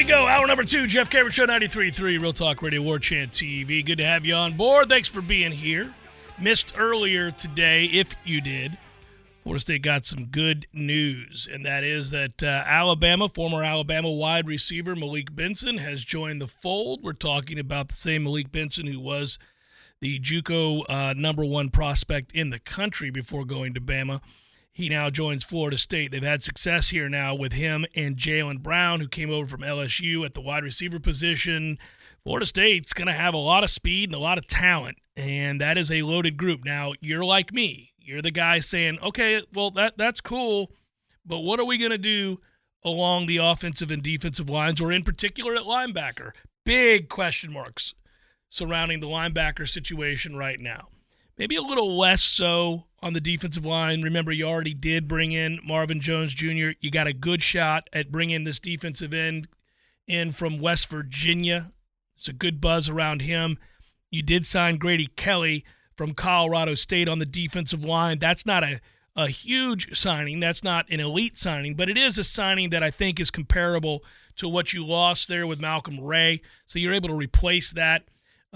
We go. Hour number two, Jeff Cameron Show 93.3, Real Talk Radio, War Chant TV. Good to have you on board. Thanks for being here. Missed earlier today, if you did. Florida State got some good news, and that is that uh, Alabama, former Alabama wide receiver Malik Benson, has joined the fold. We're talking about the same Malik Benson who was the JUCO uh, number one prospect in the country before going to Bama. He now joins Florida State. They've had success here now with him and Jalen Brown, who came over from LSU at the wide receiver position. Florida State's going to have a lot of speed and a lot of talent, and that is a loaded group. Now, you're like me. You're the guy saying, okay, well, that that's cool, but what are we going to do along the offensive and defensive lines, or in particular at linebacker? Big question marks surrounding the linebacker situation right now. Maybe a little less so on the defensive line. Remember, you already did bring in Marvin Jones Jr. You got a good shot at bringing this defensive end in from West Virginia. It's a good buzz around him. You did sign Grady Kelly from Colorado State on the defensive line. That's not a, a huge signing. That's not an elite signing, but it is a signing that I think is comparable to what you lost there with Malcolm Ray. So you're able to replace that.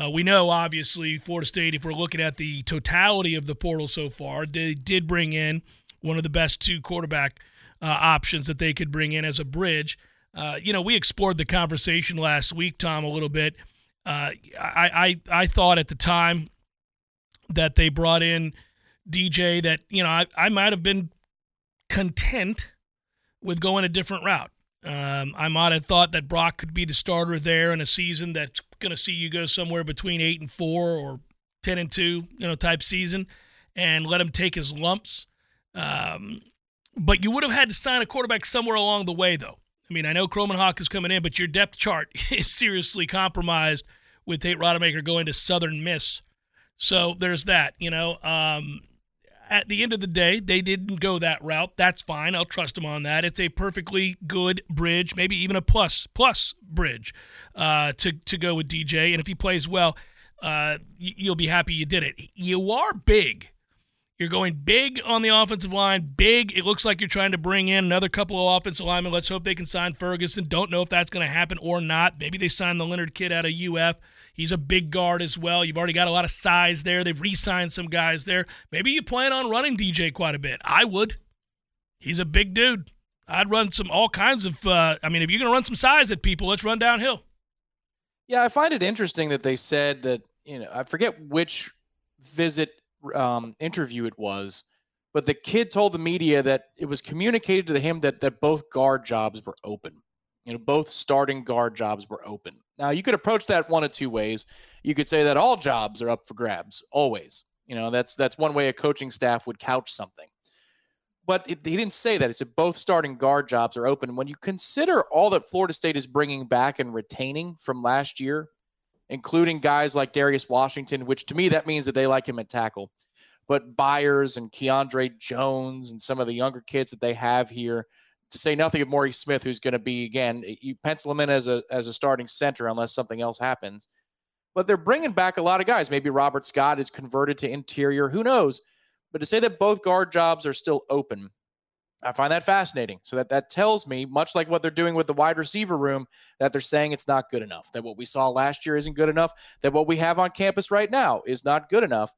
Uh, we know, obviously, Florida State, if we're looking at the totality of the portal so far, they did bring in one of the best two quarterback uh, options that they could bring in as a bridge. Uh, you know, we explored the conversation last week, Tom, a little bit. Uh, I, I, I thought at the time that they brought in DJ that, you know, I, I might have been content with going a different route. Um, I might have thought that Brock could be the starter there in a season that's going to see you go somewhere between eight and four or ten and two, you know, type season, and let him take his lumps. Um, but you would have had to sign a quarterback somewhere along the way, though. I mean, I know Kromenhoek is coming in, but your depth chart is seriously compromised with Tate Rodemaker going to Southern Miss. So there's that. You know, um, at the end of the day, they didn't go that route. That's fine. I'll trust them on that. It's a perfectly good bridge, maybe even a plus plus bridge uh, to to go with DJ. And if he plays well, uh, you'll be happy you did it. You are big. You're going big on the offensive line. Big. It looks like you're trying to bring in another couple of offensive linemen. Let's hope they can sign Ferguson. Don't know if that's going to happen or not. Maybe they sign the Leonard kid out of UF. He's a big guard as well. You've already got a lot of size there. They've re signed some guys there. Maybe you plan on running DJ quite a bit. I would. He's a big dude. I'd run some all kinds of. Uh, I mean, if you're going to run some size at people, let's run downhill. Yeah, I find it interesting that they said that, you know, I forget which visit um, interview it was, but the kid told the media that it was communicated to him that, that both guard jobs were open. You know, both starting guard jobs were open. Now, you could approach that one of two ways. You could say that all jobs are up for grabs, always. You know, that's that's one way a coaching staff would couch something. But it, he didn't say that. He said both starting guard jobs are open. When you consider all that Florida State is bringing back and retaining from last year, including guys like Darius Washington, which to me that means that they like him at tackle, but Byers and Keandre Jones and some of the younger kids that they have here, to say nothing of Maurice Smith, who's going to be again, you pencil him in as a as a starting center unless something else happens. But they're bringing back a lot of guys. Maybe Robert Scott is converted to interior. Who knows? But to say that both guard jobs are still open, I find that fascinating. So that that tells me, much like what they're doing with the wide receiver room, that they're saying it's not good enough. That what we saw last year isn't good enough. That what we have on campus right now is not good enough.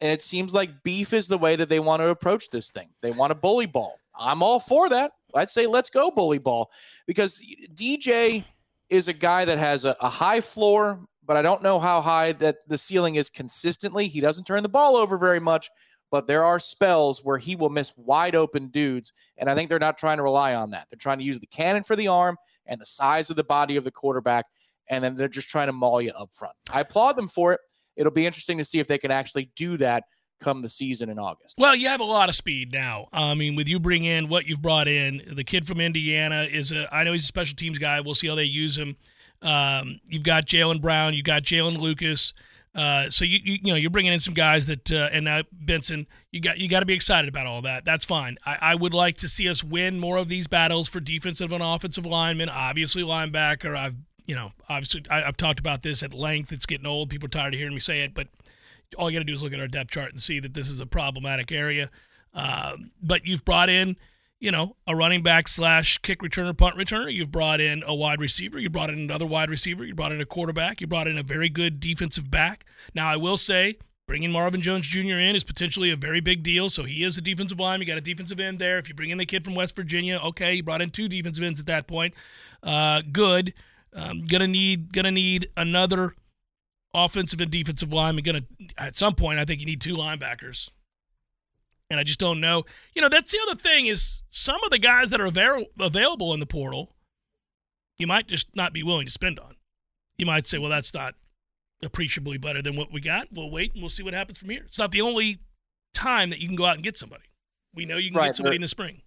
And it seems like beef is the way that they want to approach this thing. They want a bully ball. I'm all for that. I'd say let's go bully ball because DJ is a guy that has a, a high floor, but I don't know how high that the ceiling is consistently. He doesn't turn the ball over very much, but there are spells where he will miss wide open dudes. And I think they're not trying to rely on that. They're trying to use the cannon for the arm and the size of the body of the quarterback. And then they're just trying to maul you up front. I applaud them for it. It'll be interesting to see if they can actually do that come the season in August. Well, you have a lot of speed now. I mean, with you bring in what you've brought in, the kid from Indiana is a. I know he's a special teams guy. We'll see how they use him. Um, you've got Jalen Brown. you've got Jaylin Lucas. Uh, so you, you, you know you're bringing in some guys that uh, and now Benson you got you got to be excited about all that. That's fine. I, I would like to see us win more of these battles for defensive and offensive linemen. Obviously linebacker. I've you know obviously I, I've talked about this at length. It's getting old. People are tired of hearing me say it, but all you got to do is look at our depth chart and see that this is a problematic area. Uh, but you've brought in you know, a running back slash kick returner, punt returner. You've brought in a wide receiver. You brought in another wide receiver. You brought in a quarterback. You brought in a very good defensive back. Now, I will say, bringing Marvin Jones Jr. in is potentially a very big deal. So he is a defensive line. You got a defensive end there. If you bring in the kid from West Virginia, okay, you brought in two defensive ends at that point. Uh, good. Um, gonna need gonna need another offensive and defensive line. We're gonna at some point. I think you need two linebackers and I just don't know. You know, that's the other thing is some of the guys that are avail- available in the portal, you might just not be willing to spend on. You might say, well, that's not appreciably better than what we got. We'll wait and we'll see what happens from here. It's not the only time that you can go out and get somebody. We know you can right. get somebody in the spring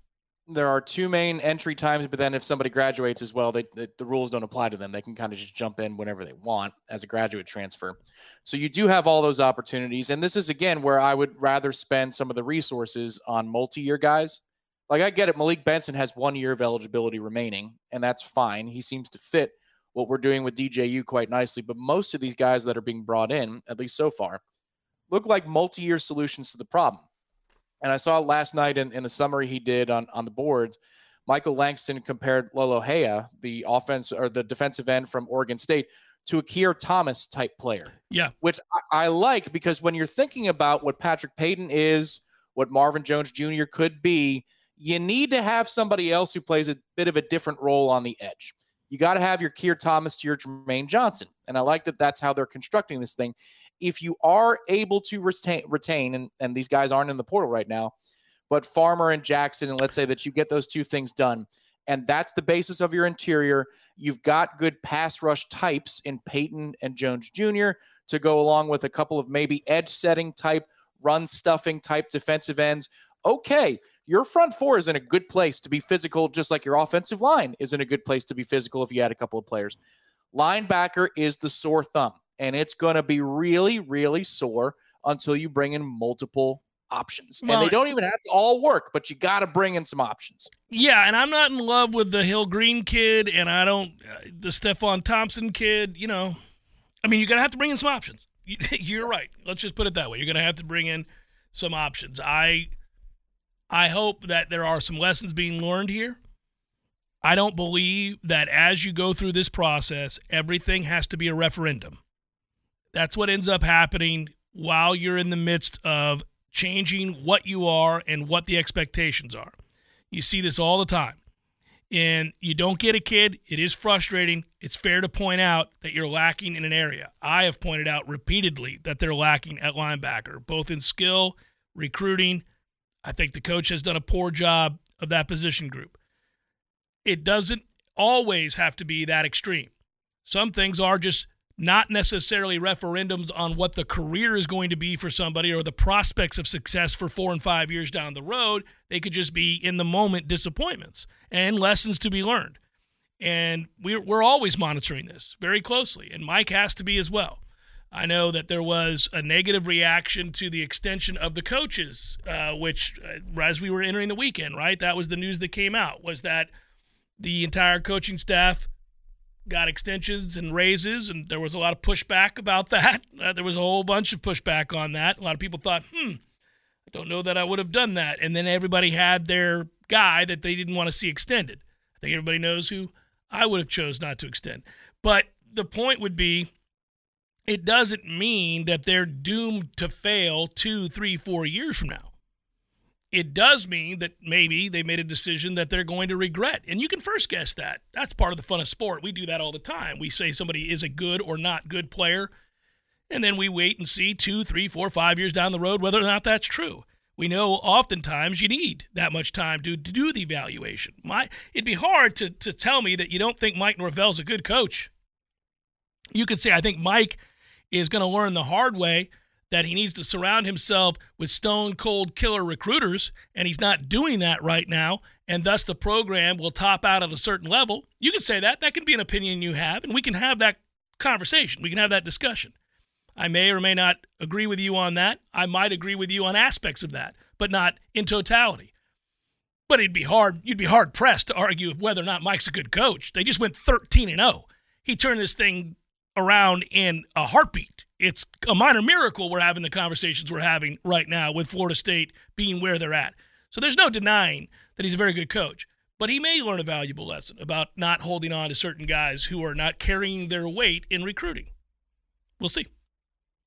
there are two main entry times, but then if somebody graduates as well, they, they, the rules don't apply to them. They can kind of just jump in whenever they want as a graduate transfer. So you do have all those opportunities. And this is again where I would rather spend some of the resources on multi-year guys. Like I get it, Malik Benson has one year of eligibility remaining, and that's fine. He seems to fit what we're doing with DJU quite nicely. But most of these guys that are being brought in, at least so far, look like multi-year solutions to the problem. And I saw last night in, in the summary he did on, on the boards, Michael Langston compared Lolohea, the offense or the defensive end from Oregon State, to a Keir Thomas type player. Yeah. Which I, I, like because when you're thinking about what Patrick Payton is, what Marvin Jones Jr. could be, you need to have somebody else who plays a bit of a different role on the edge. You got to have your Keir Thomas to your Jermaine Johnson. And I like that that's how they're constructing this thing if you are able to retain, retain and, and these guys aren't in the portal right now, but Farmer and Jackson, and let's say that you get those two things done, and that's the basis of your interior. You've got good pass rush types in Payton and Jones Jr. to go along with a couple of maybe edge setting type, run stuffing type defensive ends. Okay, your front four is in a good place to be physical, just like your offensive line is in a good place to be physical if you add a couple of players. Linebacker is the sore thumb and it's going to be really, really sore until you bring in multiple options. Well, and they don't even have to all work, but you got to bring in some options. Yeah, and I'm not in love with the Hill Green kid, and I don't uh, the Stefon Thompson kid. You know, I mean, you're gonna have to bring in some options. You're right. Let's just put it that way. You're gonna have to bring in some options. I I hope that there are some lessons being learned here. I don't believe that as you go through this process, everything has to be a referendum. That's what ends up happening while you're in the midst of changing what you are and what the expectations are. You see this all the time. And you don't get a kid, it is frustrating. It's fair to point out that you're lacking in an area. I have pointed out repeatedly that they're lacking at linebacker, both in skill, recruiting. I think the coach has done a poor job of that position group. It doesn't always have to be that extreme. Some things are just not necessarily referendums on what the career is going to be for somebody or the prospects of success for four and five years down the road. They could just be in the moment disappointments and lessons to be learned. And we're, we're always monitoring this very closely, and Mike has to be as well. I know that there was a negative reaction to the extension of the coaches, uh, which, uh, as we were entering the weekend, right? That was the news that came out was that the entire coaching staff got extensions and raises, and there was a lot of pushback about that. Uh, there was a whole bunch of pushback on that. A lot of people thought, hmm, I don't know that I would have done that. And then everybody had their guy that they didn't want to see extended. I think everybody knows who I would have chose not to extend. But the point would be, it doesn't mean that they're doomed to fail two, three, four years from now it does mean that maybe they made a decision that they're going to regret. And you can first guess that. That's part of the fun of sport. We do that all the time. We say somebody is a good or not good player, and then we wait and see two, three, four, five years down the road whether or not that's true. We know oftentimes you need that much time to, to do the evaluation. My, it'd be hard to, to tell me that you don't think Mike Norvell's a good coach. You could say, I think Mike is going to learn the hard way – that he needs to surround himself with stone cold killer recruiters, and he's not doing that right now, and thus the program will top out at a certain level. You can say that. That can be an opinion you have, and we can have that conversation. We can have that discussion. I may or may not agree with you on that. I might agree with you on aspects of that, but not in totality. But it'd be hard, you'd be hard pressed to argue whether or not Mike's a good coach. They just went 13 and 0. He turned this thing around in a heartbeat it's a minor miracle we're having the conversations we're having right now with Florida State being where they're at. So there's no denying that he's a very good coach. But he may learn a valuable lesson about not holding on to certain guys who are not carrying their weight in recruiting. We'll see.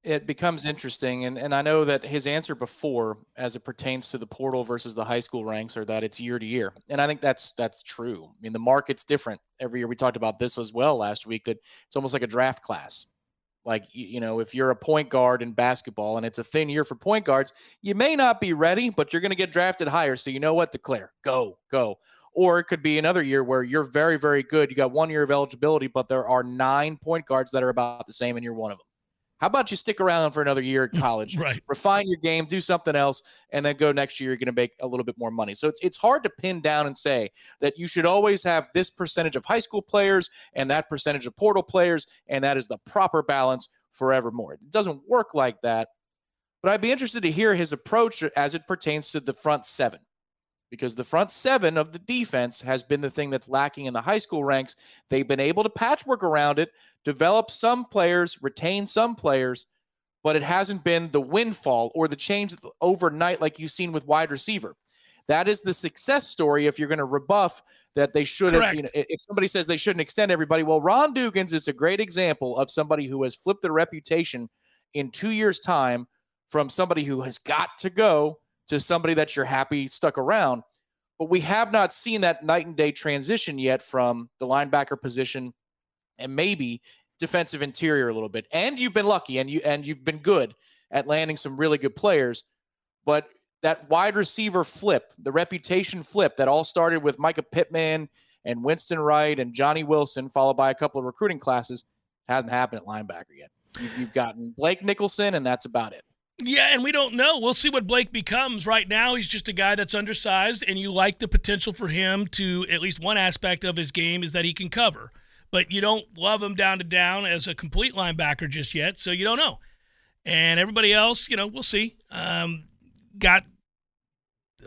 It becomes interesting, and, and I know that his answer before, as it pertains to the portal versus the high school ranks, are that it's year to year, and I think that's that's true. I mean, the market's different every year. We talked about this as well last week. That it's almost like a draft class like, you know, if you're a point guard in basketball and it's a thin year for point guards, you may not be ready, but you're going to get drafted higher. So you know what? Declare, go, go. Or it could be another year where you're very, very good. You got one year of eligibility, but there are nine point guards that are about the same, and you're one of them. How about you stick around for another year at college, right? Refine your game, do something else, and then go next year. You're going to make a little bit more money. So it's it's hard to pin down and say that you should always have this percentage of high school players and that percentage of portal players, and that is the proper balance forevermore. It doesn't work like that. But I'd be interested to hear his approach as it pertains to the front seven because the front seven of the defense has been the thing that's lacking in the high school ranks. They've been able to patchwork around it, develop some players, retain some players, but it hasn't been the windfall or the change overnight like you've seen with wide receiver. That is the success story if you're going to rebuff that they should have. You know, if somebody says they shouldn't extend everybody, well, Ron Dugans is a great example of somebody who has flipped their reputation in two years' time from somebody who has got to go to somebody that you're happy stuck around. But we have not seen that night and day transition yet from the linebacker position and maybe defensive interior a little bit. And you've been lucky and you and you've been good at landing some really good players. But that wide receiver flip, the reputation flip that all started with Mycah Pittman and Winston Wright and Johnny Wilson, followed by a couple of recruiting classes, hasn't happened at linebacker yet. You've gotten Blake Nicholson, and that's about it. Yeah, and we don't know. We'll see what Blake becomes. Right now, he's just a guy that's undersized, and you like the potential for him to, at least one aspect of his game is that he can cover. But you don't love him down to down as a complete linebacker just yet, so you don't know. And everybody else, you know, we'll see. Um, got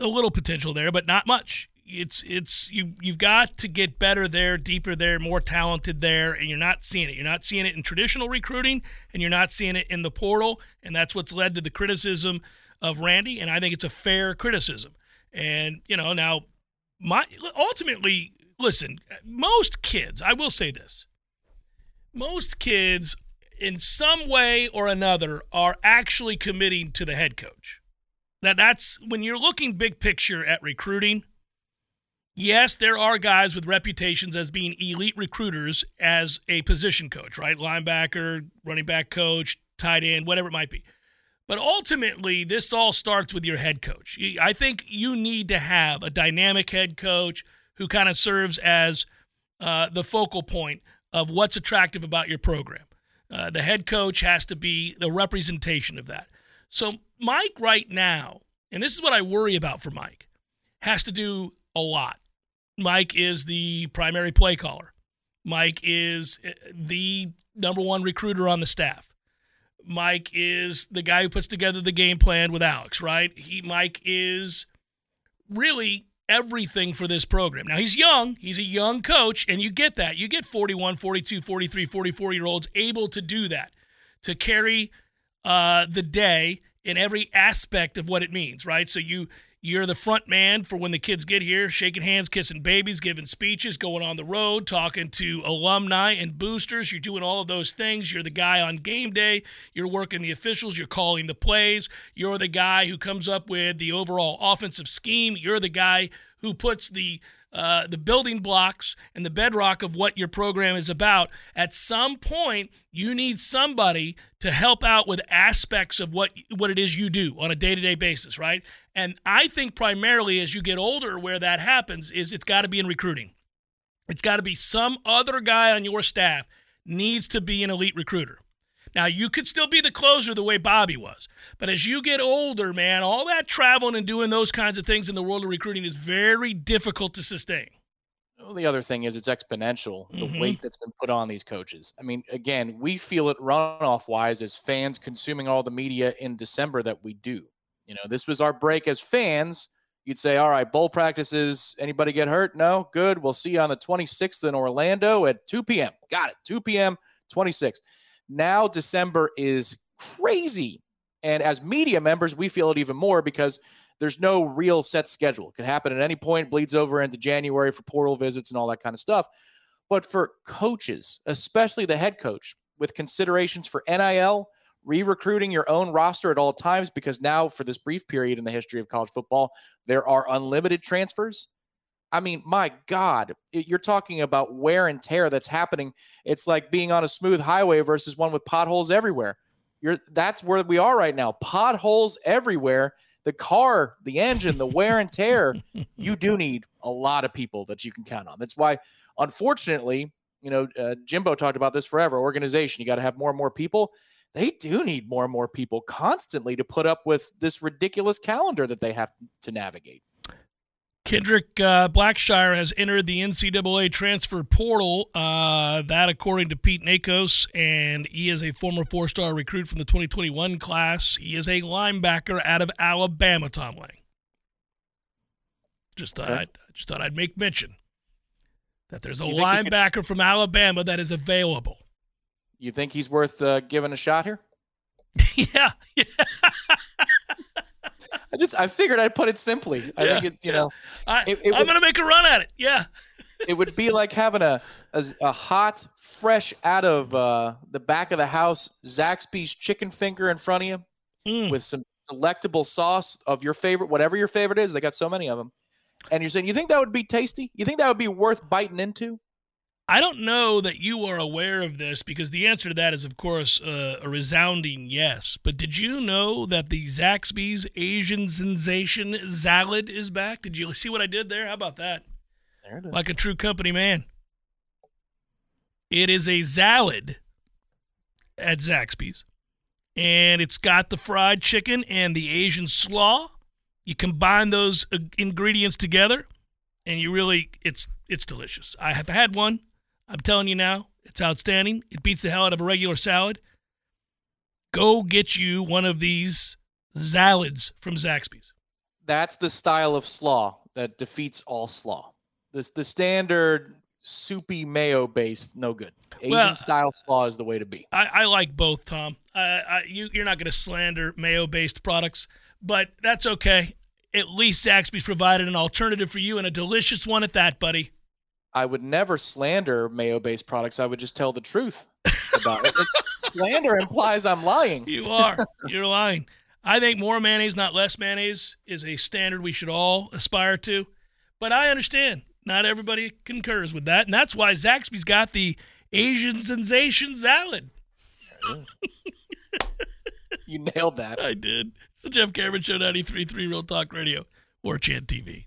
a little potential there, but not much it's it's you you've got to get better there, deeper there, more talented there, and you're not seeing it. You're not seeing it in traditional recruiting, and you're not seeing it in the portal, and that's what's led to the criticism of Randy. And I think it's a fair criticism. And you know now, my ultimately, listen, most kids, I will say this, most kids in some way or another are actually committing to the head coach. That that's when you're looking big picture at recruiting yes, there are guys with reputations as being elite recruiters as a position coach, right? Linebacker, running back coach, tight end, whatever it might be. But ultimately, this all starts with your head coach. I think you need to have a dynamic head coach who kind of serves as uh, the focal point of what's attractive about your program. Uh, the head coach has to be the representation of that. So Mike right now, and this is what I worry about for Mike, has to do a lot. Mike is the primary play caller. Mike is uh, the number one recruiter on the staff. Mike is the guy who puts together the game plan with Alex, right? He Mike is really everything for this program. Now he's young, he's a young coach and you get that. You get 41, 42, 43, 44 year olds able to do that. To carry uh, the day in every aspect of what it means, right? So you you're the front man for when the kids get here, shaking hands, kissing babies, giving speeches, going on the road, talking to alumni and boosters. You're doing all of those things. You're the guy on game day. You're working the officials. You're calling the plays. You're the guy who comes up with the overall offensive scheme. You're the guy who puts the uh, the building blocks and the bedrock of what your program is about. At some point, you need somebody to help out with aspects of what what it is you do on a day to day basis, right? And I think primarily as you get older, where that happens is it's got to be in recruiting. It's got to be some other guy on your staff needs to be an elite recruiter. Now, you could still be the closer the way Bobby was. But as you get older, man, all that traveling and doing those kinds of things in the world of recruiting is very difficult to sustain. Well, the other thing is it's exponential, the Mhm. weight that's been put on these coaches. I mean, again, we feel it runoff wise as fans consuming all the media in December that we do. You know, this was our break as fans. You'd say, all right, bowl practices. Anybody get hurt? No? Good. We'll see you on the 26th in Orlando at 2 p.m. Got it. 2 p.m., 26th. Now, December is crazy. And as media members, we feel it even more because there's no real set schedule. It could happen at any point, bleeds over into January for portal visits and all that kind of stuff. But for coaches, especially the head coach, with considerations for NIL, re recruiting your own roster at all times, because now, for this brief period in the history of college football, there are unlimited transfers. I mean, my God, you're talking about wear and tear that's happening. It's like being on a smooth highway versus one with potholes everywhere. You're that's where we are right now. Potholes everywhere. The car, the engine, the wear and tear. you do need a lot of people that you can count on. That's why, unfortunately, you know, uh, Jimbo talked about this forever. Organization, you got to have more and more people. They do need more and more people constantly to put up with this ridiculous calendar that they have to navigate. Kendrick uh, Blackshire has entered the NCAA transfer portal. Uh, that, according to Pete Nakos, and he is a former four-star recruit from the 2021 class. He is a linebacker out of Alabama. Tom Lang. Just thought Okay. I'd just thought I'd make mention that there's a You think he could- linebacker from Alabama that is available. You think he's worth uh, giving a shot here? yeah, yeah. I just I figured I'd put it simply. I Yeah, think it, you yeah. know I, It- it I'm would- gonna make a run at it. Yeah. it would be like having a a, a hot, fresh out of uh, the back of the house Zaxby's chicken finger in front of you Mm. with some delectable sauce of your favorite, whatever your favorite is. They got so many of them, and you're saying you think that would be tasty? You think that would be worth biting into? I don't know that you are aware of this because the answer to that is, of course, uh, a resounding yes. But did you know that the Zaxby's Asian sensation salad is back? Did you see what I did there? How about that? There it is. Like a true company man. It is a salad at Zaxby's, and it's got the fried chicken and the Asian slaw. You combine those ingredients together, and you really it's it's delicious. I have had one. I'm telling you now, it's outstanding. It beats the hell out of a regular salad. Go get you one of these salads from Zaxby's. That's the style of slaw that defeats all slaw. This the standard soupy mayo based, no good. Asian Well- style slaw is the way to be. I, I like both, Tom. I, I, you, you're not going to slander mayo-based products, but that's okay. At least Zaxby's provided an alternative for you and a delicious one at that, buddy. I would never slander mayo based products. I would just tell the truth about it. Slander implies I'm lying. You are. You're lying. I think more mayonnaise, not less mayonnaise, is a standard we should all aspire to. But I understand not everybody concurs with that, and that's why Zaxby's got the Asian sensation salad. You nailed that. I did. It's the Jeff Cameron Show, 93.3 Real Talk Radio, War Chant TV.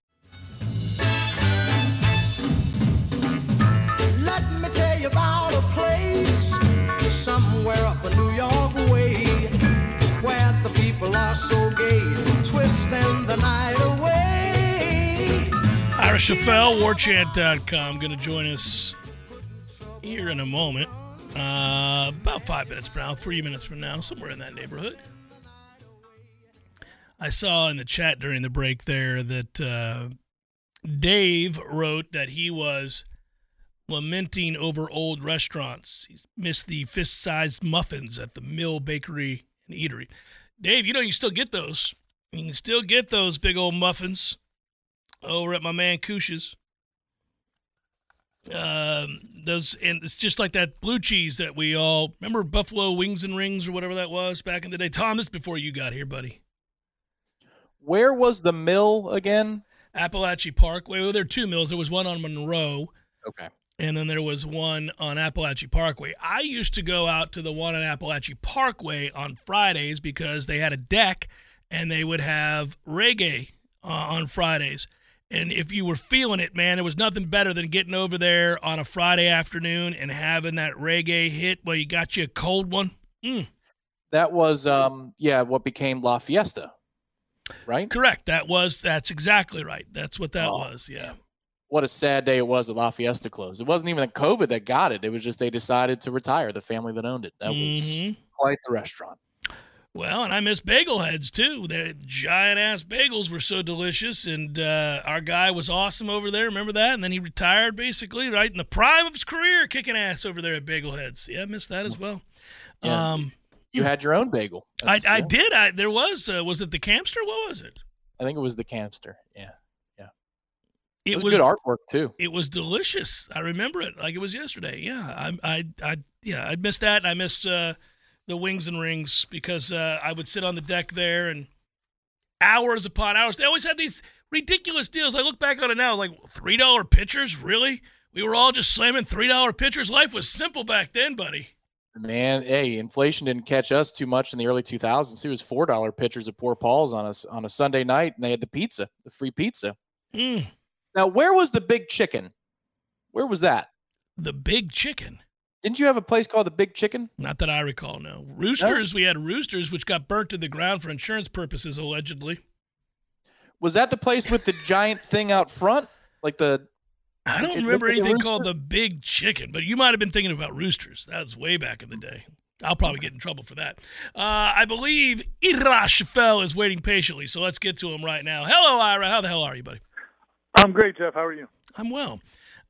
Schoffel, warchant.com, going to join us here in a moment. Uh, about five minutes from now, three minutes from now, somewhere in that neighborhood. I saw in the chat during the break there that uh, Dave wrote that he was lamenting over old restaurants. He's missed the fist sized muffins at the Mill Bakery and Eatery. Dave, you know, you still get those. You can still get those big old muffins over at my man Kush's. Um, those and it's just like that blue cheese that we all remember Buffalo Wings and Rings or whatever that was back in the day. Tom, this is before you got here, buddy. Where was the mill again? Appalachian Parkway. Well, there are two mills. There was one on Monroe, Okay. and then there was one on Appalachian Parkway. I used to go out to the one on Appalachian Parkway on Fridays because they had a deck and they would have reggae uh, on Fridays. And if you were feeling it, man, there was nothing better than getting over there on a Friday afternoon and having that reggae hit where you got you a cold one. Mm, That was um yeah, what became La Fiesta. Right? correct. That was, that's exactly right. That's what that Oh, was. Yeah. What a sad day it was that La Fiesta closed. It wasn't even the COVID that got it. It was just they decided to retire, the family that owned it. That was Mhm. quite the restaurant. Well, and I miss bagel heads too. Their giant ass bagels were so delicious, and uh, our guy was awesome over there. Remember that? And then he retired basically right in the prime of his career, kicking ass over there at Bagel Heads. Yeah, I missed that as well. Yeah. Um, You had your own bagel. I, That's- I did. I there was uh, was it the Camster? What was it? I think it was the Camster. Yeah. It, It was, was good artwork too. it was delicious. I remember it like it was yesterday. Yeah, I, I, I yeah, I missed that. I miss uh, the wings and rings because uh, I would sit on the deck there and hours upon hours. They always had these ridiculous deals. I look back on it now, like three dollar pitchers. Really, we were all just slamming three dollar pitchers. Life was simple back then, buddy. Man, hey, inflation didn't catch us too much in the early 2000s. It was four dollar pitchers of Poor Paul's on us on a Sunday night, and they had the pizza, the free pizza. Mm, Now, where was the Big Chicken? Where was that? the big chicken. Didn't you have a place called the Big Chicken? Not that I recall. No roosters. We had roosters, which got burnt to the ground for insurance purposes, allegedly. Was that the place with the giant thing out front, like the? I don't remember looked like anything called the Big Chicken, but you might have been thinking about roosters. That was way back in the day. I'll probably get in trouble for that. Uh, I believe Ira Schoffel is waiting patiently, so let's get to him right now. Hello, Ira. How the hell are you, buddy? I'm great, Jeff. How are you? I'm well.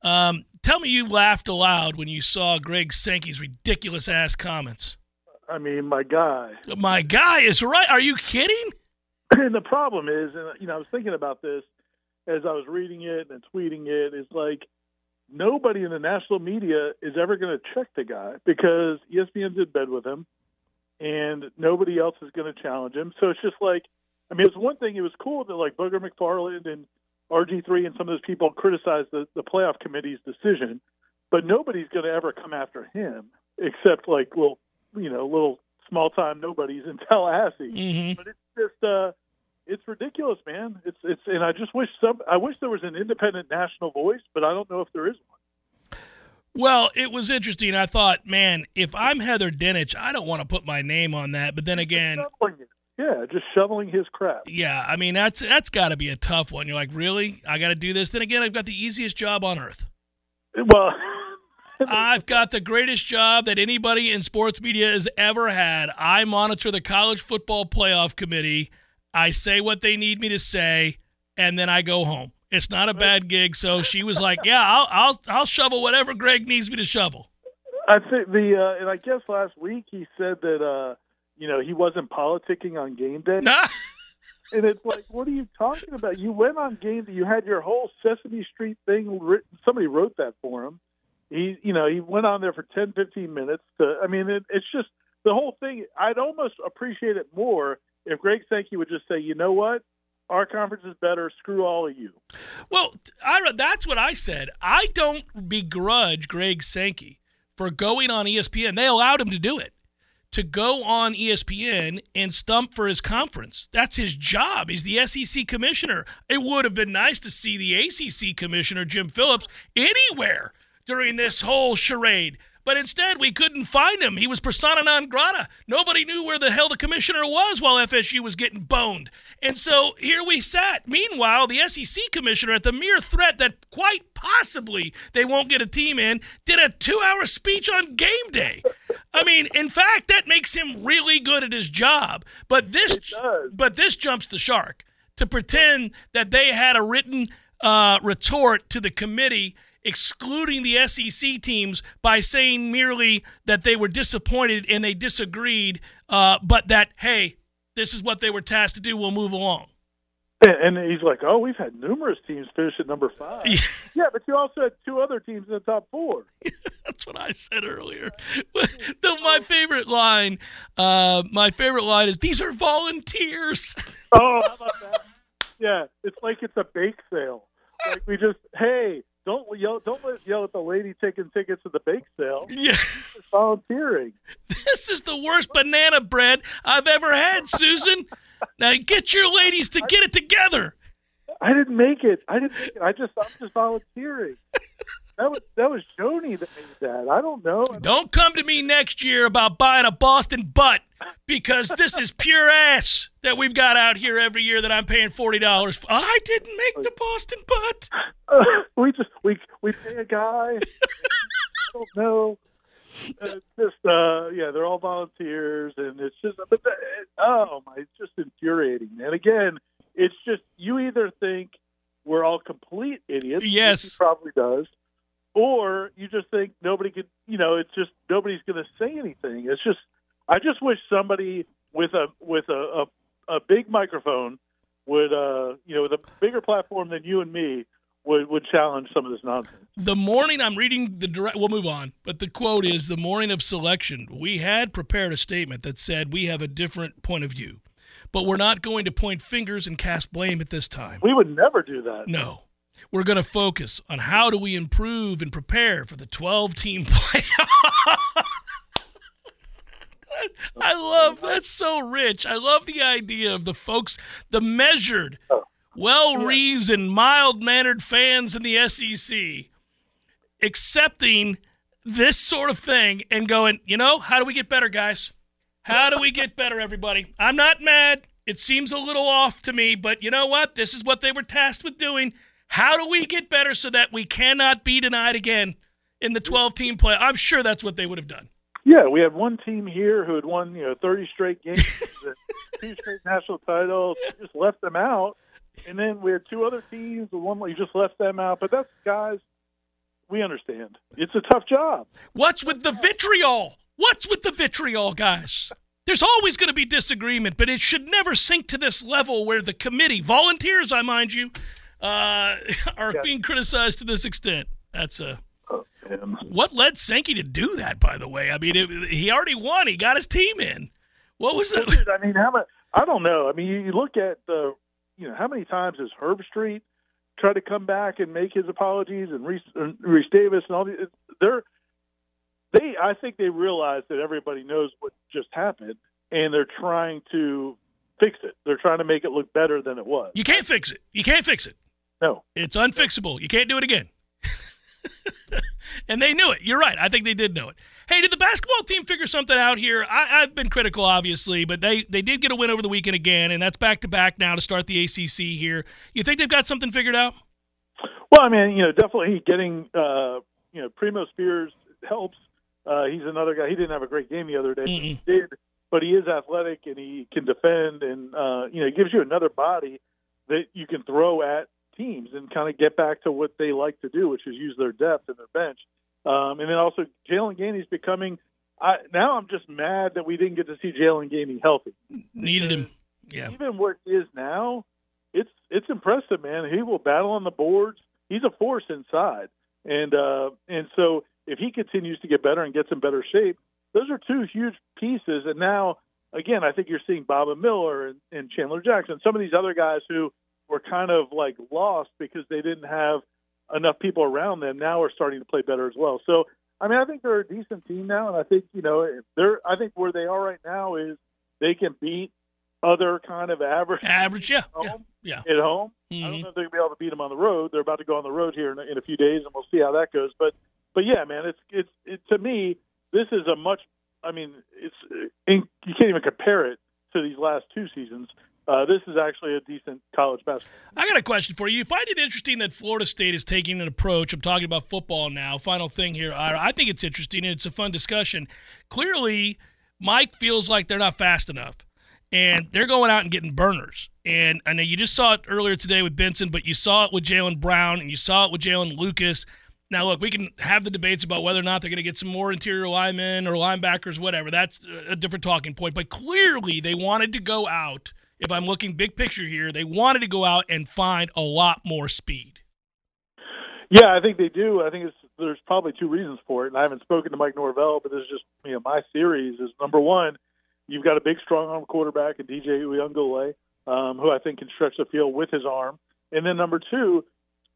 Um, tell me you laughed aloud when you saw Greg Sankey's ridiculous ass comments. I mean, my guy. My guy is right. Are you kidding? And the problem is, and you know, I was thinking about this as I was reading it and tweeting it. it. Is like nobody in the national media is ever going to check the guy because ESPN's in bed with him, and nobody else is going to challenge him. So it's just like, I mean, it's one thing. It was cool that like Booger McFarland and RG3 and some of those people criticized the, the playoff committee's decision, but nobody's going to ever come after him except like little, you know, little small time nobodies in Tallahassee. Mm-hmm. But it's just, uh, it's ridiculous, man. It's it's, and I just wish some. I wish there was an independent national voice, but I don't know if there is one. Well, it was interesting. I thought, man, if I'm Heather Dinich, I don't want to put my name on that. But then again. Yeah, just shoveling his crap. yeah, I mean that's that's got to be a tough one. You're like, really? I got to do this? Then again, I've got the easiest job on earth. Well, I've got the greatest job that anybody in sports media has ever had. I monitor the college football playoff committee. I say what they need me to say, and then I go home. It's not a bad gig. So she was like, "Yeah, I'll I'll I'll shovel whatever Greg needs me to shovel." I think the uh, and I guess last week he said that uh, you know he wasn't politicking on game day, and it's like, what are you talking about? You went on game day. You had your whole Sesame Street thing written. Somebody wrote that for him. He, you know, he went on there for 10, 15 minutes. To, I mean, it, it's just the whole thing. I'd almost appreciate it more if Greg Sankey would just say, you know what, our conference is better. Screw all of you. Well, Ira, that's what I said. I don't begrudge Greg Sankey for going on ESPN. They allowed him to do it. To go on ESPN and stump for his conference. That's his job. He's the SEC commissioner. It would have been nice to see the ACC commissioner, Jim Phillips, anywhere during this whole charade. But instead, we couldn't find him. He was persona non grata. Nobody knew where the hell the commissioner was while FSU was getting boned. And so here we sat. Meanwhile, the SEC commissioner, at the mere threat that quite possibly they won't get a team in, did a two hour speech on game day. I mean, in fact, that makes him really good at his job. But this, but this jumps the shark to pretend that they had a written uh, retort to the committee excluding the SEC teams by saying merely that they were disappointed and they disagreed, uh, but that, hey, this is what they were tasked to do. We'll move along. And and he's like, oh, we've had numerous teams finish at number five. yeah, but you also had two other teams in the top four. That's what I said earlier. the, my favorite line, uh, my favorite line is, "These are volunteers." Oh, how about that? Yeah, it's like it's a bake sale. Like we just, hey, don't yell, don't let, yell at the lady taking tickets to the bake sale. yeah, It's volunteering. This is the worst banana bread I've ever had, Susan. Now get your ladies to get it together. I didn't make it. I didn't make it. I just, I'm just volunteering. That was that was Joni that made that. I don't know. Don't come to me next year about buying a Boston butt because this is pure ass that we've got out here every year that I'm paying forty dollars. for. I didn't make the Boston butt. we just we we pay a guy. I don't know. It's just uh yeah, they're all volunteers, and it's just but the, oh my, it's just infuriating. And again, it's just you either think we're all complete idiots, which Yes. he probably does, or you just think nobody could. You know, it's just nobody's going to say anything. It's just I just wish somebody with a with a a, a big microphone would uh you know with a bigger platform than you and me would would challenge some of this nonsense. The morning I'm reading the direct, we'll move on, but the quote is the morning of selection. We had prepared a statement that said we have a different point of view, but we're not going to point fingers and cast blame at this time. We would never do that. No. We're going to focus on how do we improve and prepare for the 12 team playoff. I love that's so rich. I love the idea of the folks, the measured, oh. Well reasoned, mild mannered fans in the SEC accepting this sort of thing and going, you know, how do we get better, guys? How do we get better, everybody? I'm not mad. It seems a little off to me, but you know what? This is what they were tasked with doing. How do we get better so that we cannot be denied again in the 12 team play? I'm sure that's what they would have done. Yeah, we had one team here who had won, you know, 30 straight games, two straight national titles. Just left them out, and then we had two other teams. The one you just left them out. But that's guys. We understand. It's a tough job. What's with the vitriol? What's with the vitriol, guys? There's always going to be disagreement, but it should never sink to this level where the committee, volunteers, I mind you, uh, are Yeah. being criticized to this extent. That's a. And What led Sankey to do that? By the way, I mean it, he already won. He got his team in. What was it? I mean, how much? I don't know. I mean, you look at the, you know, how many times has Herb Street tried to come back and make his apologies, and Rece, and Rece Davis and all these. They're, they, I think they realize that everybody knows what just happened, and they're trying to fix it. They're trying to make it look better than it was. You can't fix it. You can't fix it. No, It's unfixable. You can't do it again. and they knew it. You're right. I think they did know it. Hey, did the basketball team figure something out here? I, I've been critical, obviously, but they, they did get a win over the weekend again, and that's back to back now to start the ACC here. You think they've got something figured out? Well, I mean, you know, definitely getting uh, you know Primo Spears helps. Uh, he's another guy. He didn't have a great game the other day. He did, but he is athletic and he can defend, and uh, you know, it gives you another body that you can throw at teams and kind of get back to what they like to do, which is use their depth and their bench. Um, and then also Jaylan Gainey's becoming. I, now I'm just mad that we didn't get to see Jalen Gainey healthy Needed him. Yeah. even where he is now, it's it's impressive, man. He will battle on the boards. He's a force inside, and uh, and so if he continues to get better and gets in better shape, those are two huge pieces. And now, again, I think you're seeing Baba Miller and, and Chandler Jackson, some of these other guys who were kind of like lost because they didn't have enough people around them. Now are starting to play better as well. So. I mean, I think they're a decent team now, and I think you know they're. I think where they are right now is they can beat other kind of average Average, yeah. Yeah. home yeah. at home. I don't Mhm. know if they're gonna be able to beat them on the road. They're about to go on the road here in, in a few days, and we'll see how that goes. But but yeah, man, it's it's it, to me this is a much. I mean, it's in, you can't even compare it to these last two seasons. Uh, this is actually a decent college basketball. I got a question for you. You find it interesting that Florida State is taking an approach. I'm talking about football now. Final thing here. Ira. I think it's interesting and it's a fun discussion. Clearly, Mike feels like they're not fast enough. And they're going out and getting burners. And I know you just saw it earlier today with Benson, but you saw it with Jalen Brown and you saw it with Jaylin Lucas. Now, look, we can have the debates about whether or not they're going to get some more interior linemen or linebackers, whatever. That's a different talking point. But clearly, they wanted to go out. If I'm looking big picture here, they wanted to go out and find a lot more speed. Yeah, I think they do. I think it's there's probably two reasons for it, and I haven't spoken to Mike Norvell, but this is just you know my series is number one, you've got a big strong arm quarterback in DJ Uiagalelei, um, who I think can stretch the field with his arm, and then number two,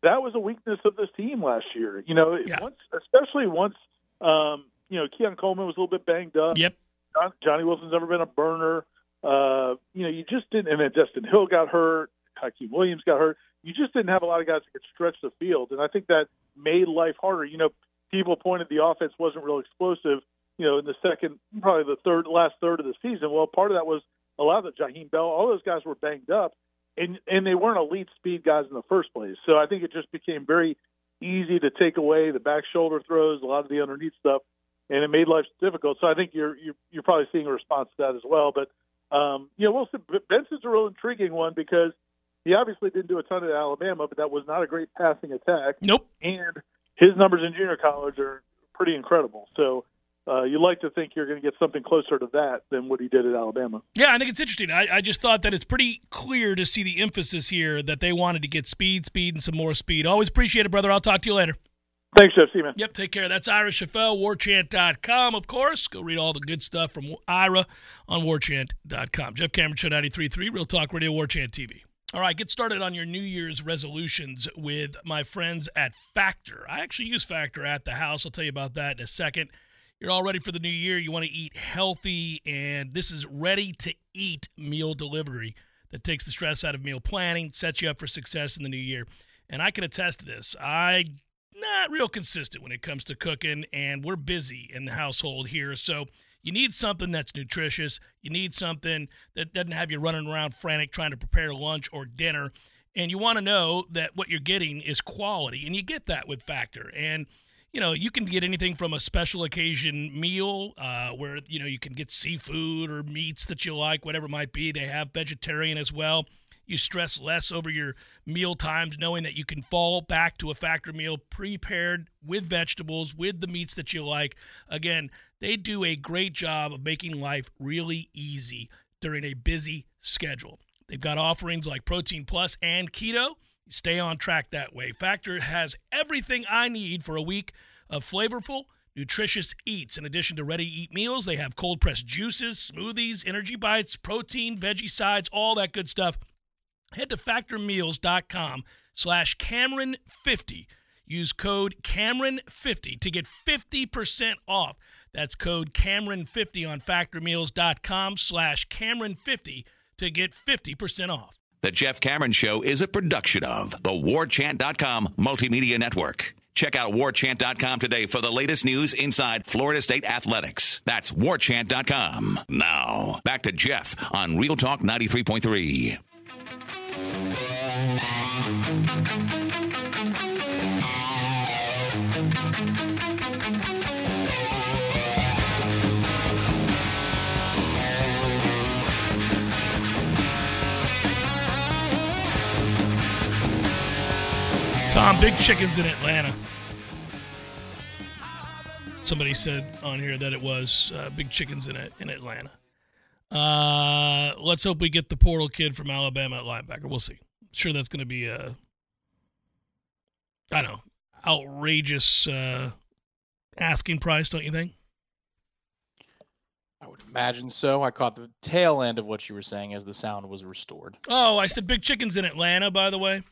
that was a weakness of this team last year. You know, Yeah. once especially once um, you know Keon Coleman was a little bit banged up. Yep. John, Johnny Wilson's never been a burner. Uh, you know, you just didn't. And then Destyn Hill got hurt. Hykeem Williams got hurt. You just didn't have a lot of guys that could stretch the field, and I think that made life harder. You know, people pointed the offense wasn't real explosive. You know, in the second, probably the third, last third of the season. Well, part of that was a lot of the Jaheim Bell. All those guys were banged up, and and they weren't elite speed guys in the first place. So I think it just became very easy to take away the back shoulder throws, a lot of the underneath stuff, and it made life difficult. So I think you're you're, you're probably seeing a response to that as well. But um, you know, Wilson Benson's a real intriguing one because he obviously didn't do a ton at Alabama, but that was not a great passing attack, Nope. and his numbers in junior college are pretty incredible. So. Uh, you like to think you're going to get something closer to that than what he did at Alabama. Yeah, I think it's interesting. I, I just thought that it's pretty clear to see the emphasis here that they wanted to get speed, speed, and some more speed. Always appreciate it, brother. I'll talk to you later. Thanks, Jeff. You. Yep, take care. That's Ira Schoffel, warchant.com, of course. Go read all the good stuff from Ira on warchant.com. Jeff Cameron Show 93.3, Real Talk Radio, Warchant TV. All right, get started on your New Year's resolutions with my friends at Factor. I actually use Factor at the house. I'll tell you about that in a second. You're all ready for the new year. You want to eat healthy, and this is ready to eat meal delivery that takes the stress out of meal planning, sets you up for success in the new year. And I can attest to this. I not real consistent when it comes to cooking, and we're busy in the household here. So you need something that's nutritious. You need something that doesn't have you running around frantic trying to prepare lunch or dinner. And you want to know that what you're getting is quality, and you get that with Factor. And you know, you can get anything from a special occasion meal uh, where, you know, you can get seafood or meats that you like, whatever it might be. They have vegetarian as well. You stress less over your meal times, knowing that you can fall back to a factory meal prepared with vegetables, with the meats that you like. Again, they do a great job of making life really easy during a busy schedule. They've got offerings like Protein Plus and Keto. You stay on track that way. Factor has everything I need for a week of flavorful, nutritious eats. In addition to ready to eat meals, they have cold pressed juices, smoothies, energy bites, protein, veggie sides, all that good stuff. Head to factormeals.com slash Cameron50. Use code Cameron50 to get 50% off. That's code Cameron50 on factormeals.com slash Cameron50 to get 50% off. The Jeff Cameron Show is a production of the WarChant.com Multimedia Network. Check out WarChant.com today for the latest news inside Florida State athletics. That's WarChant.com. Now, back to Jeff on Real Talk 93.3. Tom, big chickens in Atlanta. Somebody said on here that it was uh, big chickens in in Atlanta. Uh, let's hope we get the portal kid from Alabama at linebacker. We'll see. sure that's going to be a, I don't know, outrageous uh, asking price, don't you think? I would imagine so. I caught the tail end of what you were saying as the sound was restored. Oh, I said big chickens in Atlanta, by the way.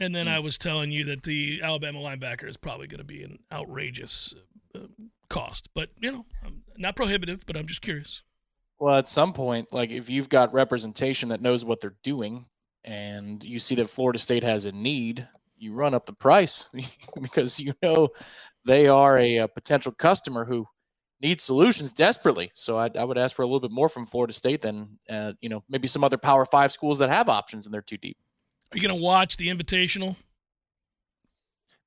And then I was telling you that the Alabama linebacker is probably going to be an outrageous uh, cost, but you know, I'm not prohibitive, but I'm just curious. Well, at some point, like if you've got representation that knows what they're doing, and you see that Florida State has a need, you run up the price because you know they are a, a potential customer who needs solutions desperately. So I, I, would ask for a little bit more from Florida State than uh, you know maybe some other Power Five schools that have options and they're too deep. Are you going to watch the Invitational?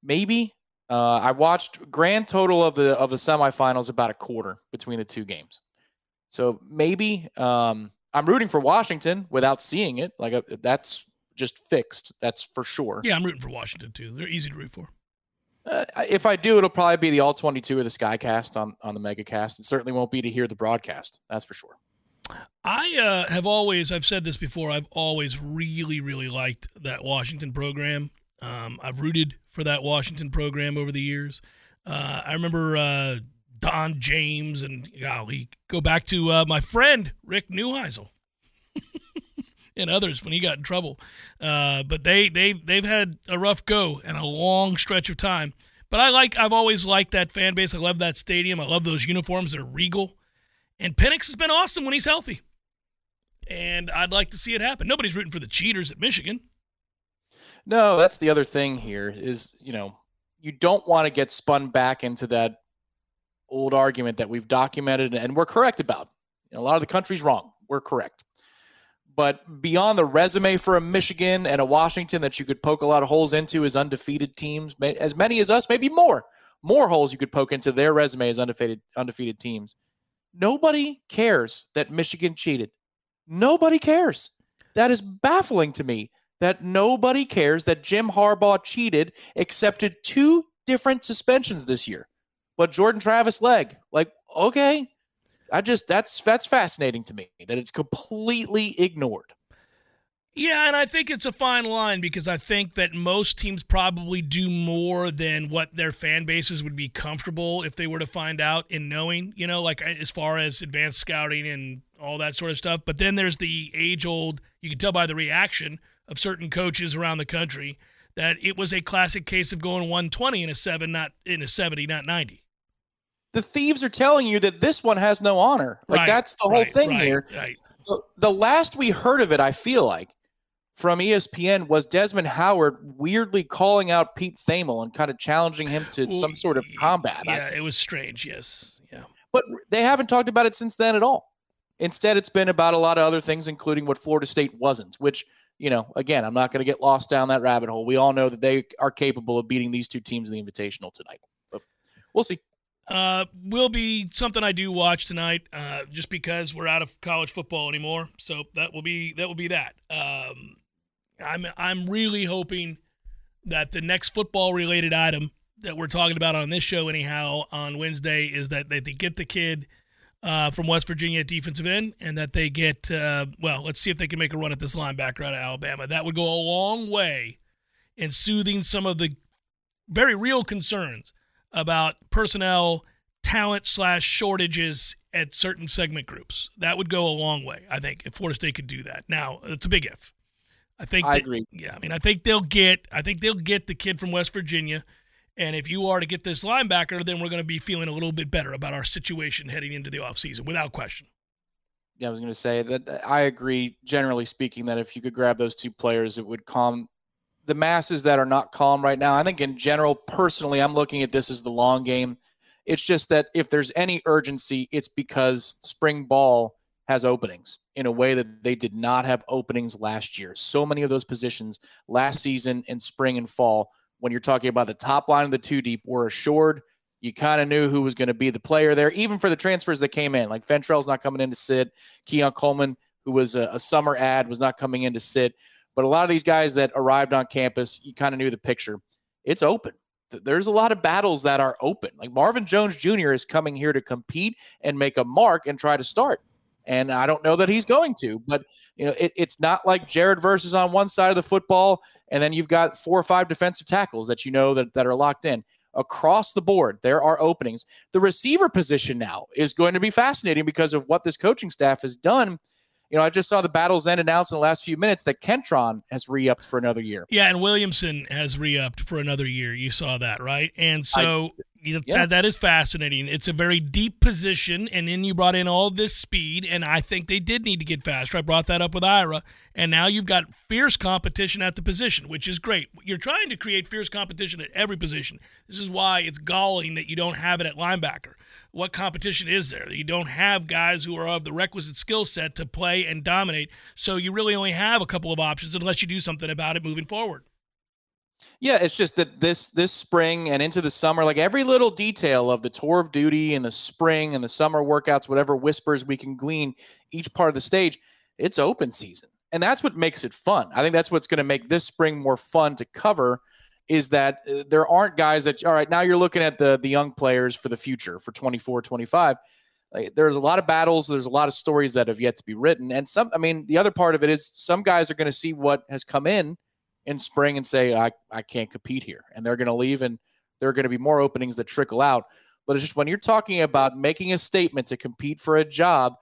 Maybe. Uh, I watched grand total of the of the semifinals about a quarter between the two games. So maybe um, I'm rooting for Washington without seeing it. Like uh, that's just fixed. That's for sure. Yeah, I'm rooting for Washington too. They're easy to root for. Uh, if I do, it'll probably be the all 22 of the Skycast on on the MegaCast. It certainly won't be to hear the broadcast. That's for sure. I uh, have always, I've said this before, I've always really, really liked that Washington program. Um, I've rooted for that Washington program over the years. Uh, I remember uh, Don James and golly, go back to uh, my friend Rick Neuheisel and others when he got in trouble. Uh, but they they they've had a rough go and a long stretch of time. But I like I've always liked that fan base. I love that stadium. I love those uniforms. They're regal. And Penix has been awesome when he's healthy. And I'd like to see it happen. Nobody's rooting for the cheaters at Michigan. No, that's the other thing here is, you know, you don't want to get spun back into that old argument that we've documented and we're correct about. You know, a lot of the country's wrong. We're correct. But beyond the resume for a Michigan and a Washington that you could poke a lot of holes into as undefeated teams, as many as us, maybe more, more holes you could poke into their resume as undefeated undefeated teams. Nobody cares that Michigan cheated. Nobody cares. That is baffling to me that nobody cares that Jim Harbaugh cheated, accepted two different suspensions this year. But Jordan Travis leg, like, okay. I just that's that's fascinating to me that it's completely ignored. Yeah, and I think it's a fine line because I think that most teams probably do more than what their fan bases would be comfortable if they were to find out in knowing, you know, like as far as advanced scouting and all that sort of stuff. But then there's the age old, you can tell by the reaction of certain coaches around the country that it was a classic case of going 120 in a 7 not in a 70 not 90 the thieves are telling you that this one has no honor like right, that's the whole right, thing right, here the, the last we heard of it i feel like from ESPN was Desmond Howard weirdly calling out Pete Thamel and kind of challenging him to some sort of combat. Yeah, I, it was strange. Yes. Yeah. But they haven't talked about it since then at all. Instead, it's been about a lot of other things, including what Florida State wasn't, which, you know, again, I'm not going to get lost down that rabbit hole. We all know that they are capable of beating these two teams in the Invitational tonight. But we'll see. Uh, will be something I do watch tonight, uh, just because we're out of college football anymore. So that will be that will be that. Um, I'm I'm really hoping that the next football related item that we're talking about on this show, anyhow, on Wednesday, is that they, they get the kid uh, from West Virginia at defensive end, and that they get uh, well. Let's see if they can make a run at this linebacker out of Alabama. That would go a long way in soothing some of the very real concerns about personnel talent slash shortages at certain segment groups. That would go a long way, I think, if Florida State could do that. Now, it's a big if. I think I that- agree. Yeah, I mean, I think they'll get. I think they'll get the kid from West Virginia, and if you are to get this linebacker, then we're going to be feeling a little bit better about our situation heading into the offseason, without question. Yeah, I was going to say that that I agree, generally speaking, that if you could grab those two players, it would calm the masses that are not calm right now. I think, in general, personally, I'm looking at this as the long game. It's just that if there's any urgency, it's because spring ball has openings in a way that they did not have openings last year. So many of those positions last season in spring and fall, when you're talking about the top line of the two deep, were assured. You kind of knew who was going to be the player there, even for the transfers that came in. Like Fentrell's not coming in to sit. Keon Coleman, who was a, a summer ad, was not coming in to sit. But a lot of these guys that arrived on campus, you kind of knew the picture. It's open. There's a lot of battles that are open. Like Marvin Jones Jr. is coming here to compete and make a mark and try to start. And I don't know that he's going to, but you know, it, it's not like Jared versus on one side of the football, and then you've got four or five defensive tackles that you know that, that are locked in. Across the board, there are openings. The receiver position now is going to be fascinating because of what this coaching staff has done. You know, I just saw the Battles End announced in the last few minutes that Kentron has re-upped for another year. Yeah, and Williamson has re-upped for another year. You saw that, right? And so yeah. that is fascinating. It's a very deep position, and then you brought in all this speed, and I think they did need to get faster. I brought that up with Ira, and now you've got fierce competition at the position, which is great. You're trying to create fierce competition at every position. This is why it's galling that you don't have it at linebacker. What competition is there? You don't have guys who are of the requisite skill set to play and dominate. So you really only have a couple of options unless you do something about it moving forward. Yeah, it's just that this this spring and into the summer, like every little detail of the tour of duty and the spring and the summer workouts, whatever whispers we can glean each part of the stage, it's open season. And that's what makes it fun. I think that's what's going to make this spring more fun to cover is that uh, there aren't guys that all right, now you're looking at the the young players for the future for 24, 25. Like, there's a lot of battles, there's a lot of stories that have yet to be written. And some I mean, the other part of it is some guys are going to see what has come in in spring and say I, I can't compete here. And they're going to leave and there are going to be more openings that trickle out. But it's just when you're talking about making a statement to compete for a job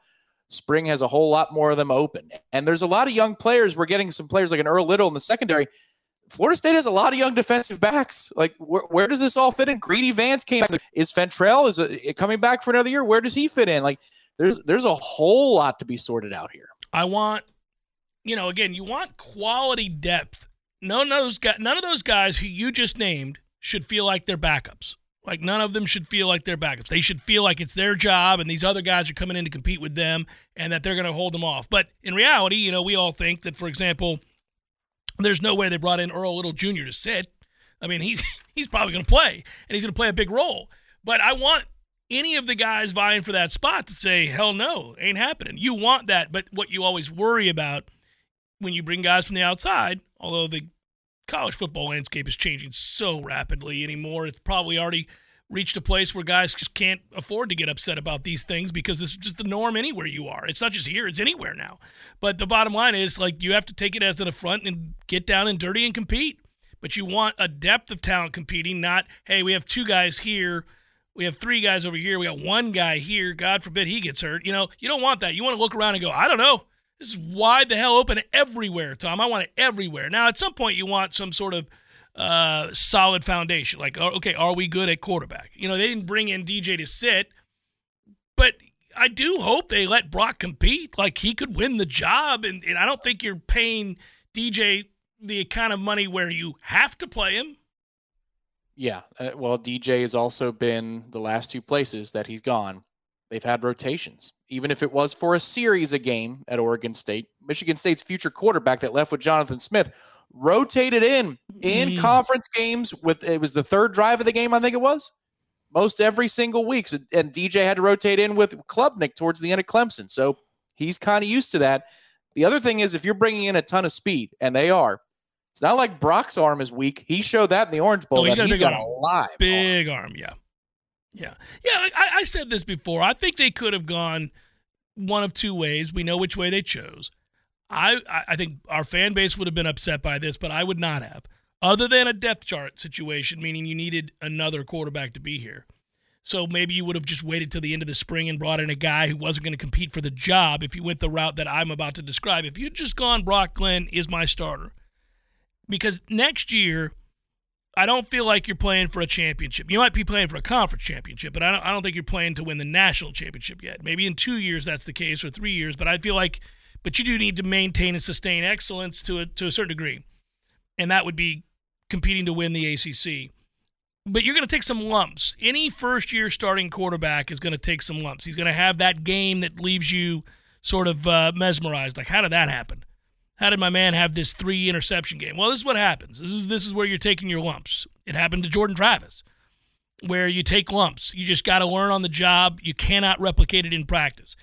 spring has a whole lot more of them open. And there's a lot of young players. We're getting some players like an earl little in the secondary. Florida state has a lot of young defensive backs. Like where, where does this all fit in? Greedy vance came is fentrell is a, coming back for another year? Where does he fit in? Like there's there's a whole lot to be sorted out here. I want, you know, again, you want quality depth. No, none of those guys, none of those guys who you just named should feel like they're backups. Like none of them should feel like they're backups. They should feel like it's their job, and these other guys are coming in to compete with them, and that they're going to hold them off. But in reality, you know, we all think that, for example, there's no way they brought in Earl Little Jr. to sit. I mean, he's he's probably going to play, and he's going to play a big role. But I want any of the guys vying for that spot to say, hell no, ain't happening. You want that, but what you always worry about when you bring guys from the outside, although the college football landscape is changing so rapidly anymore, it's probably already reached a place where guys just can't afford to get upset about these things because this is just the norm anywhere you are. It's not just here, it's anywhere now. But the bottom line is like you have to take it as an affront and get down and dirty and compete. But you want a depth of talent competing, not, hey, we have two guys here we have three guys over here. We got one guy here. God forbid he gets hurt. You know, you don't want that. You want to look around and go, I don't know. This is wide the hell open everywhere, Tom. I want it everywhere. Now, at some point, you want some sort of uh, solid foundation. Like, oh, okay, are we good at quarterback? You know, they didn't bring in DJ to sit, but I do hope they let Brock compete. Like, he could win the job. And, and I don't think you're paying DJ the kind of money where you have to play him. Yeah. Uh, well, DJ has also been the last two places that he's gone. They've had rotations. Even if it was for a series a game at Oregon State, Michigan State's future quarterback that left with Jonathan Smith rotated in in Mm. conference games with it was the third drive of the game, I think it was. most every single week. So, and DJ had to rotate in with Klubnik towards the end of Clemson. So he's kind of used to that. The other thing is, if you're bringing in a ton of speed, and they are, it's not like Brock's arm is weak. He showed that in the Orange Bowl. He's that got a he's big got a live Big arm. arm, yeah. Yeah. Yeah, I, I said this before. I think they could have gone one of two ways. We know which way they chose. I, I think our fan base would have been upset by this, but I would not have. Other than a depth chart situation, meaning you needed another quarterback to be here. So maybe you would have just waited till the end of the spring and brought in a guy who wasn't going to compete for the job if you went the route that I'm about to describe. If you'd just gone Brock Glenn is my starter. Because next year, I don't feel like you're playing for a championship. You might be playing for a conference championship, but I don't, I don't think you're playing to win the national championship yet. Maybe in two years that's the case, or three years. But I feel like, but you do need to maintain and sustain excellence to a to a certain degree, and that would be competing to win the ACC. But you're going to take some lumps. Any first year starting quarterback is going to take some lumps. He's going to have that game that leaves you sort of uh, mesmerized. Like, how did that happen? How did my man have this three interception game? Well, this is what happens. This is this is where you're taking your lumps. It happened to Jordan Travis, where you take lumps. You just got to learn on the job. You cannot replicate it in practice.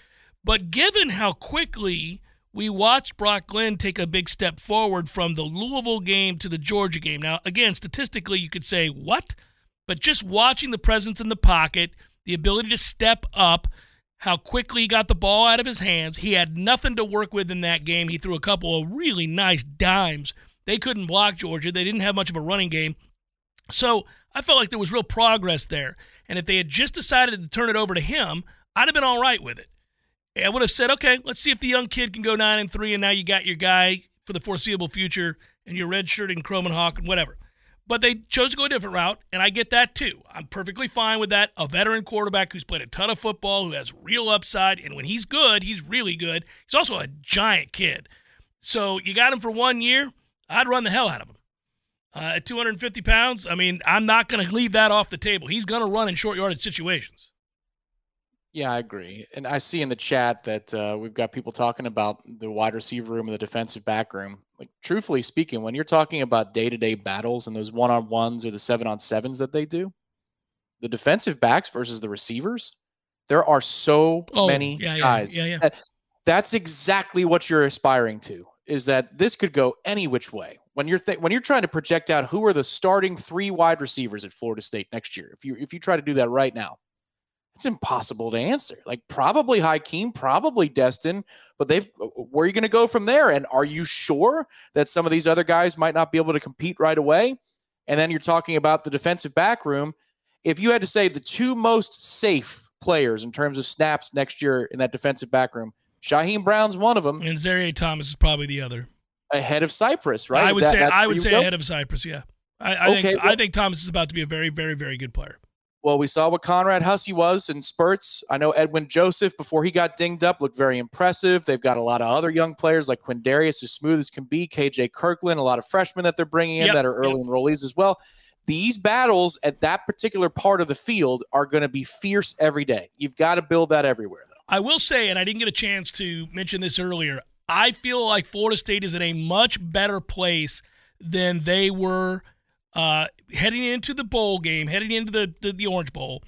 But given how quickly we watched Brock Glenn take a big step forward from the Louisville game to the Georgia game. Now, again, statistically, you could say, what? But just watching the presence in the pocket, the ability to step up, how quickly he got the ball out of his hands. He had nothing to work with in that game. He threw a couple of really nice dimes. They couldn't block Georgia. They didn't have much of a running game. So I felt like there was real progress there. And if they had just decided to turn it over to him, I'd have been all right with it. I would have said, okay, let's see if the young kid can go nine and three, and now you got your guy for the foreseeable future, and your red shirt and Hawk and whatever. But they chose to go a different route, and I get that too. I'm perfectly fine with that. A veteran quarterback who's played a ton of football, who has real upside, and when he's good, he's really good. He's also a giant kid. So you got him for one year. I'd run the hell out of him. Uh, at 250 pounds, I mean, I'm not going to leave that off the table. He's going to run in short yardage situations. Yeah, I agree. And I see in the chat that uh, we've got people talking about the wide receiver room and the defensive back room. Like, truthfully speaking, when you're talking about day to day battles and those one on ones or the seven on sevens that they do, the defensive backs versus the receivers, there are so Oh, many yeah, guys. yeah, yeah. that- that's exactly what you're aspiring to. Is that this could go any which way when you're th- when you're trying to project out who are the starting three wide receivers at Florida State next year. If you if you try to do that right now, it's impossible to answer. Like probably Hykeem, probably Destyn, but they've where are you going to go from there? And are you sure that some of these other guys might not be able to compete right away? And then you're talking about the defensive back room. If you had to say the two most safe players in terms of snaps next year in that defensive back room, Shyheim Brown's one of them, And Azareye'h Thomas is probably the other. ahead of Cypress, right? I would That- say I would say ahead of Cypress. Yeah, I, I Okay, think I think Thomas is about to be a very, very, very good player. Well, we saw what Conrad Hussey was in spurts. I know Edwin Joseph, before he got dinged up, looked very impressive. They've got a lot of other young players like Quindarius, as smooth as can be, KJ Kirkland, a lot of freshmen that they're bringing in Yep, that are early enrollees as well. These battles at that particular part of the field are going to be fierce every day. You've got to build that everywhere, though. I will say, and I didn't get a chance to mention this earlier, I feel like Florida State is in a much better place than they were uh, heading into the bowl game, heading into the, the, the Orange Bowl.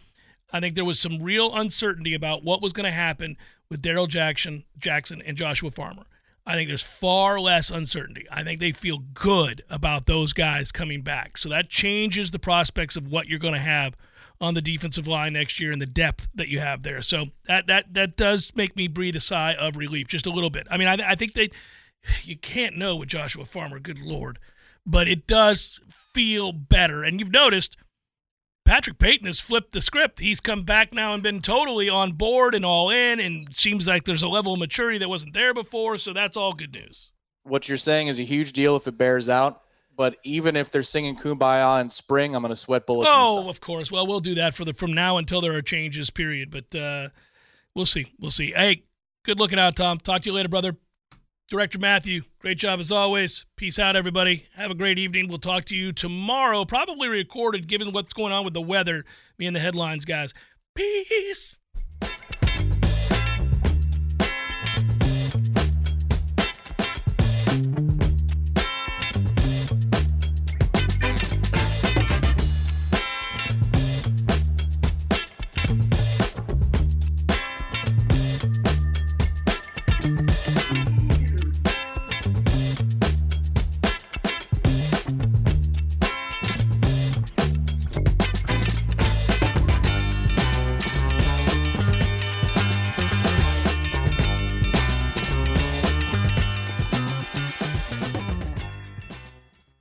I think there was some real uncertainty about what was going to happen with Darrell Jackson, Jackson and Joshua Farmer. I think there's far less uncertainty. I think they feel good about those guys coming back. So that changes the prospects of what you're going to have on the defensive line next year and the depth that you have there. So that that that does make me breathe a sigh of relief just a little bit. I mean, I, I think they you can't know with Joshua Farmer, good lord, but it does feel better. And you've noticed Patrick Payton has flipped the script. He's come back now and been totally on board and all in, and seems like there's a level of maturity that wasn't there before. So that's all good news. What you're saying is a huge deal if it bears out. But even if they're singing Kumbaya in spring, I'm going to sweat bullets. Oh, of course. Well, we'll do that for the from now until there are changes. Period. But uh, we'll see. We'll see. Hey, good looking out, Tom. Talk to you later, brother. Director Matthew, great job as always. Peace out, everybody. Have a great evening. We'll talk to you tomorrow, probably recorded, given what's going on with the weather. Me and the headlines, guys. Peace.